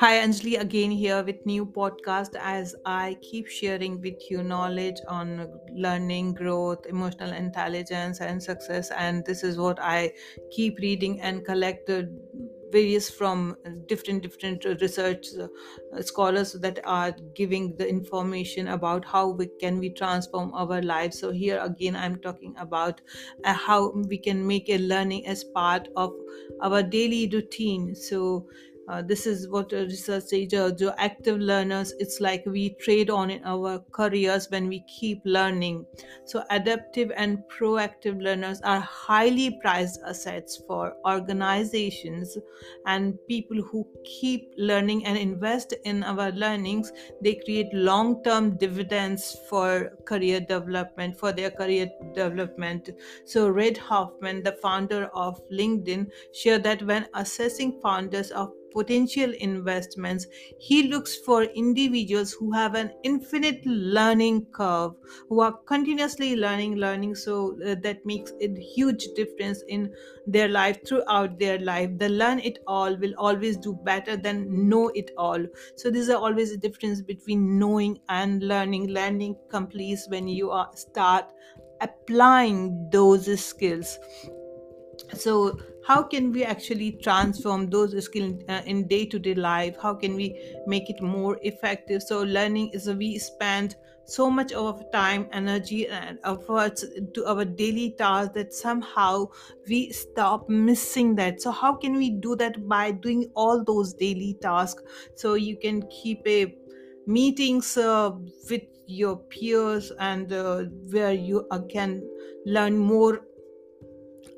Hi Anjali again here with new podcast as I keep sharing with you knowledge on learning, growth, emotional intelligence and success. And this is what I keep reading and collected various from different different research uh, scholars that are giving the information about how we can we transform our lives. So here again i'm talking about uh, how we can make a learning as part of our daily routine. So uh, this is what research says uh, active learners it's like we trade on in our careers when we keep learning. So adaptive and proactive learners are highly prized assets for organizations and people who keep learning and invest in our learnings. They create long term dividends for career development for their career development. So Reid Hoffman the founder of linkedin shared that when assessing founders of potential investments. He looks for individuals who have an infinite learning curve who are continuously learning learning so uh, that makes a huge difference in their life throughout their life. The learn it all will always do better than know it all. So there's always a difference between knowing and learning. Learning completes when you are start applying those skills so how can we actually transform those skills uh, in day-to-day life? How can we make it more effective? So learning is a, we spend so much of time energy and efforts to our daily tasks that somehow we stop missing that. So how can we do that? By doing all those daily tasks. So you can keep a meetings uh, with your peers and uh, where you uh, can learn more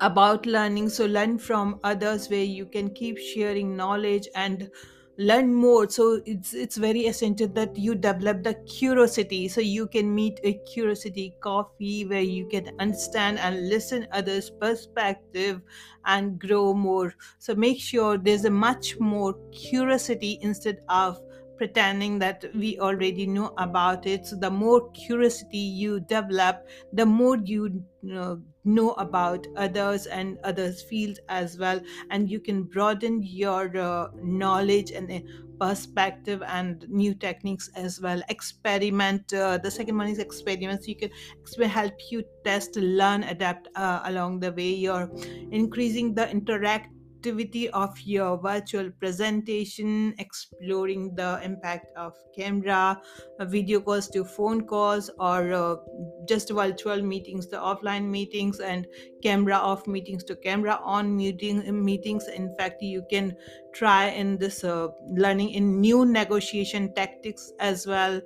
about learning. So learn from others where you can keep sharing knowledge and learn more. So it's it's very essential that you develop the curiosity. So you can meet a curiosity coffee where you can understand and listen others perspective and grow more. So make sure there's a much more curiosity instead of pretending that we already know about it. So the more curiosity you develop the more you know, know about others and others fields as well. And you can broaden your uh, knowledge and uh, perspective and new techniques as well. Experiment uh, the second one is experiments. You can help you test learn adapt uh, along the way. You're increasing the interactivity of your virtual presentation exploring the impact of camera video calls to phone calls or uh, just virtual meetings the offline meetings and camera off meetings to camera on meeting meetings. In fact you can try in this uh, learning in new negotiation tactics as well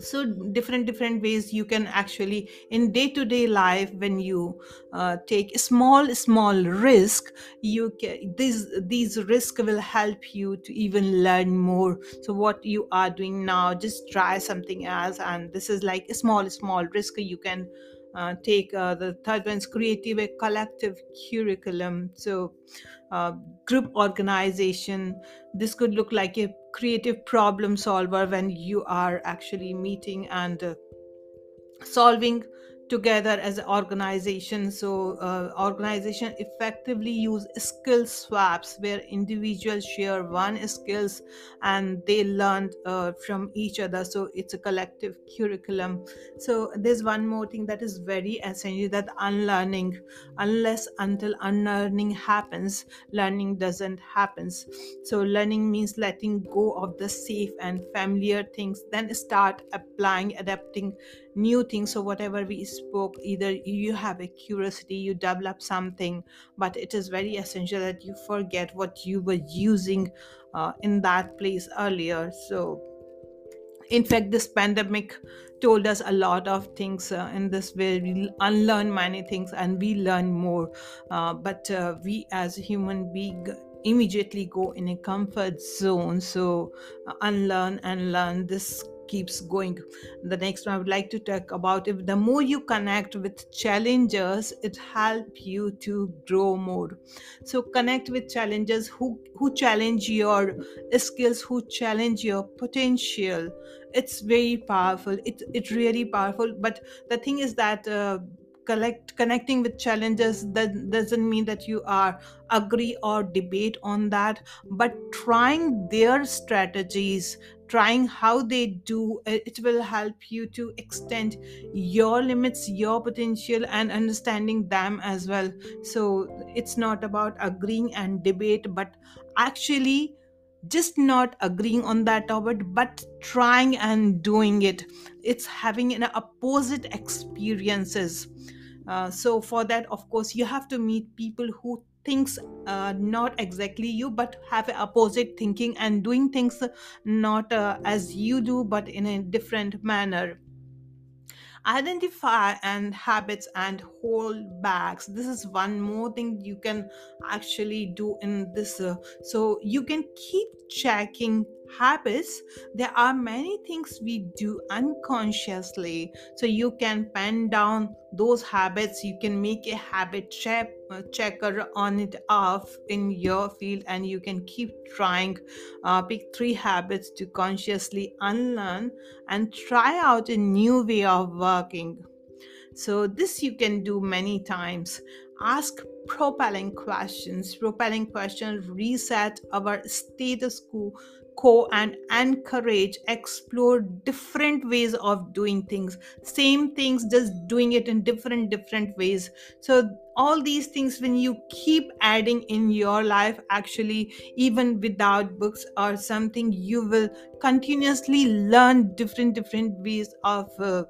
so different different ways you can actually in day to day life when you uh, take small small risk you can these these risk will help you to even learn more. So what you are doing now just try something else and this is like a small small risk you can uh, take uh, the third one is creative a collective curriculum. So uh, group organization this could look like a creative problem solver when you are actually meeting and uh, solving together as an organization. So uh, organization effectively use skill swaps where individuals share one skills and they learn uh, from each other. So it's a collective curriculum. So there's one more thing that is very essential that unlearning unless until unlearning happens learning doesn't happens so learning means letting go of the safe and familiar things then start applying adapting new things so whatever we spoke either you have a curiosity you develop something but it is very essential that you forget what you were using uh, in that place earlier. So in fact this pandemic told us a lot of things uh, in this way. We unlearn many things and we learn more. Uh, but uh, we as human being immediately go in a comfort zone. So uh, unlearn and learn this keeps going. The next one i would like to talk about if the more you connect with challengers it help you to grow more. So connect with challengers who who challenge your skills who challenge your potential. It's very powerful. It's it really powerful. But the thing is that uh, collect connecting with challenges that doesn't mean that you are agree or debate on that. But trying their strategies trying how they do it will help you to extend your limits your potential and understanding them as well. So it's not about agreeing and debate but actually just not agreeing on that topic but trying and doing it. It's having an opposite experiences. Uh, so for that of course you have to meet people who thinks uh, not exactly you but have opposite thinking and doing things not uh, as you do but in a different manner. Identify and habits and hold backs this is one more thing you can actually do in this uh, so you can keep checking habits there are many things we do unconsciously. So you can pen down those habits you can make a habit check, uh, checker on it off in your field and you can keep trying. Uh, pick three habits to consciously unlearn and try out a new way of working. So this you can do many times. Ask propelling questions. Propelling questions reset our status quo co and encourage explore different ways of doing things. Same things just doing it in different different ways. So all these things when you keep adding in your life actually even without books or something you will continuously learn different different ways of uh,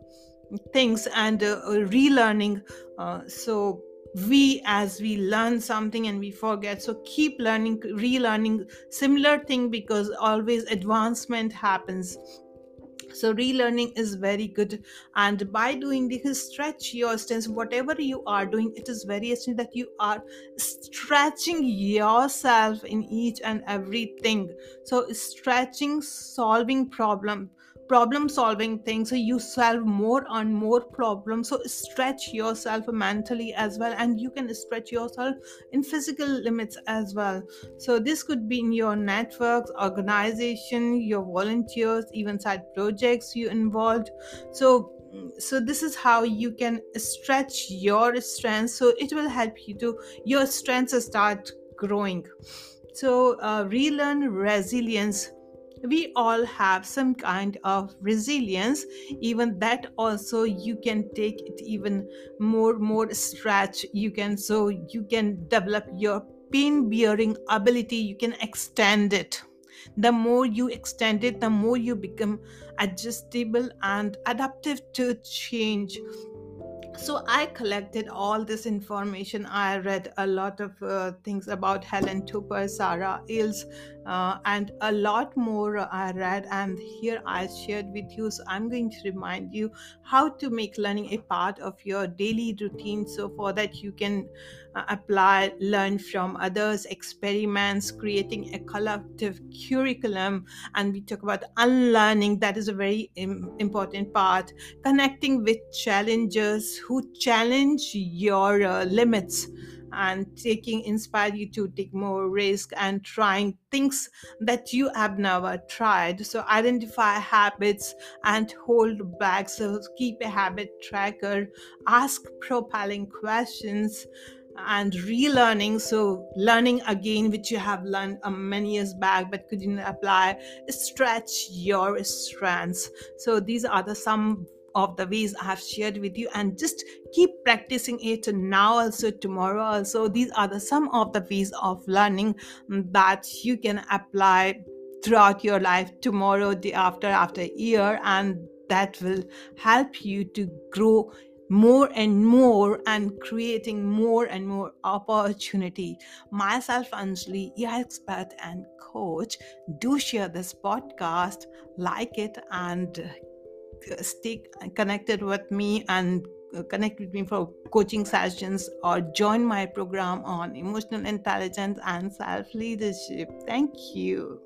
things and uh, relearning. Uh, so we as we learn something and we forget. So keep learning relearning similar thing because always advancement happens. So relearning is very good. And by doing this stretch your stance whatever you are doing it is very essential that you are stretching yourself in each and everything. So stretching solving problem problem solving thing so you solve more and more problems. So stretch yourself mentally as well and you can stretch yourself in physical limits as well. So this could be in your networks organization your volunteers even side projects you involved. So so this is how you can stretch your strengths. So it will help you to your strengths start growing. So uh, relearn resilience we all have some kind of resilience. Even that also you can take it even more more stretch. You can so you can develop your pain bearing ability. You can extend it. The more you extend it the more you become adjustable and adaptive to change so i collected all this information i read a lot of uh, things about helen tupper sarah Ellis uh, and a lot more I read, and here I shared with you. So, I'm going to remind you how to make learning a part of your daily routine so for that you can apply, learn from others, experiments, creating a collective curriculum. And we talk about unlearning, that is a very Im- important part. Connecting with challengers who challenge your uh, limits and taking inspire you to take more risk and trying things that you have never tried. So identify habits and hold back. So keep a habit tracker. Ask propelling questions and relearning. So learning again which you have learned um, many years back but couldn't apply stretch your strengths. So these are the some of the ways I have shared with you and just keep practicing it now also tomorrow also. These are the some of the ways of learning that you can apply throughout your life tomorrow day after after year and that will help you to grow more and more and creating more and more opportunity myself anjali expert and coach do share this podcast like it and stay connected with me and uh, connect with me for coaching sessions or join my program on emotional intelligence and self leadership. Thank you.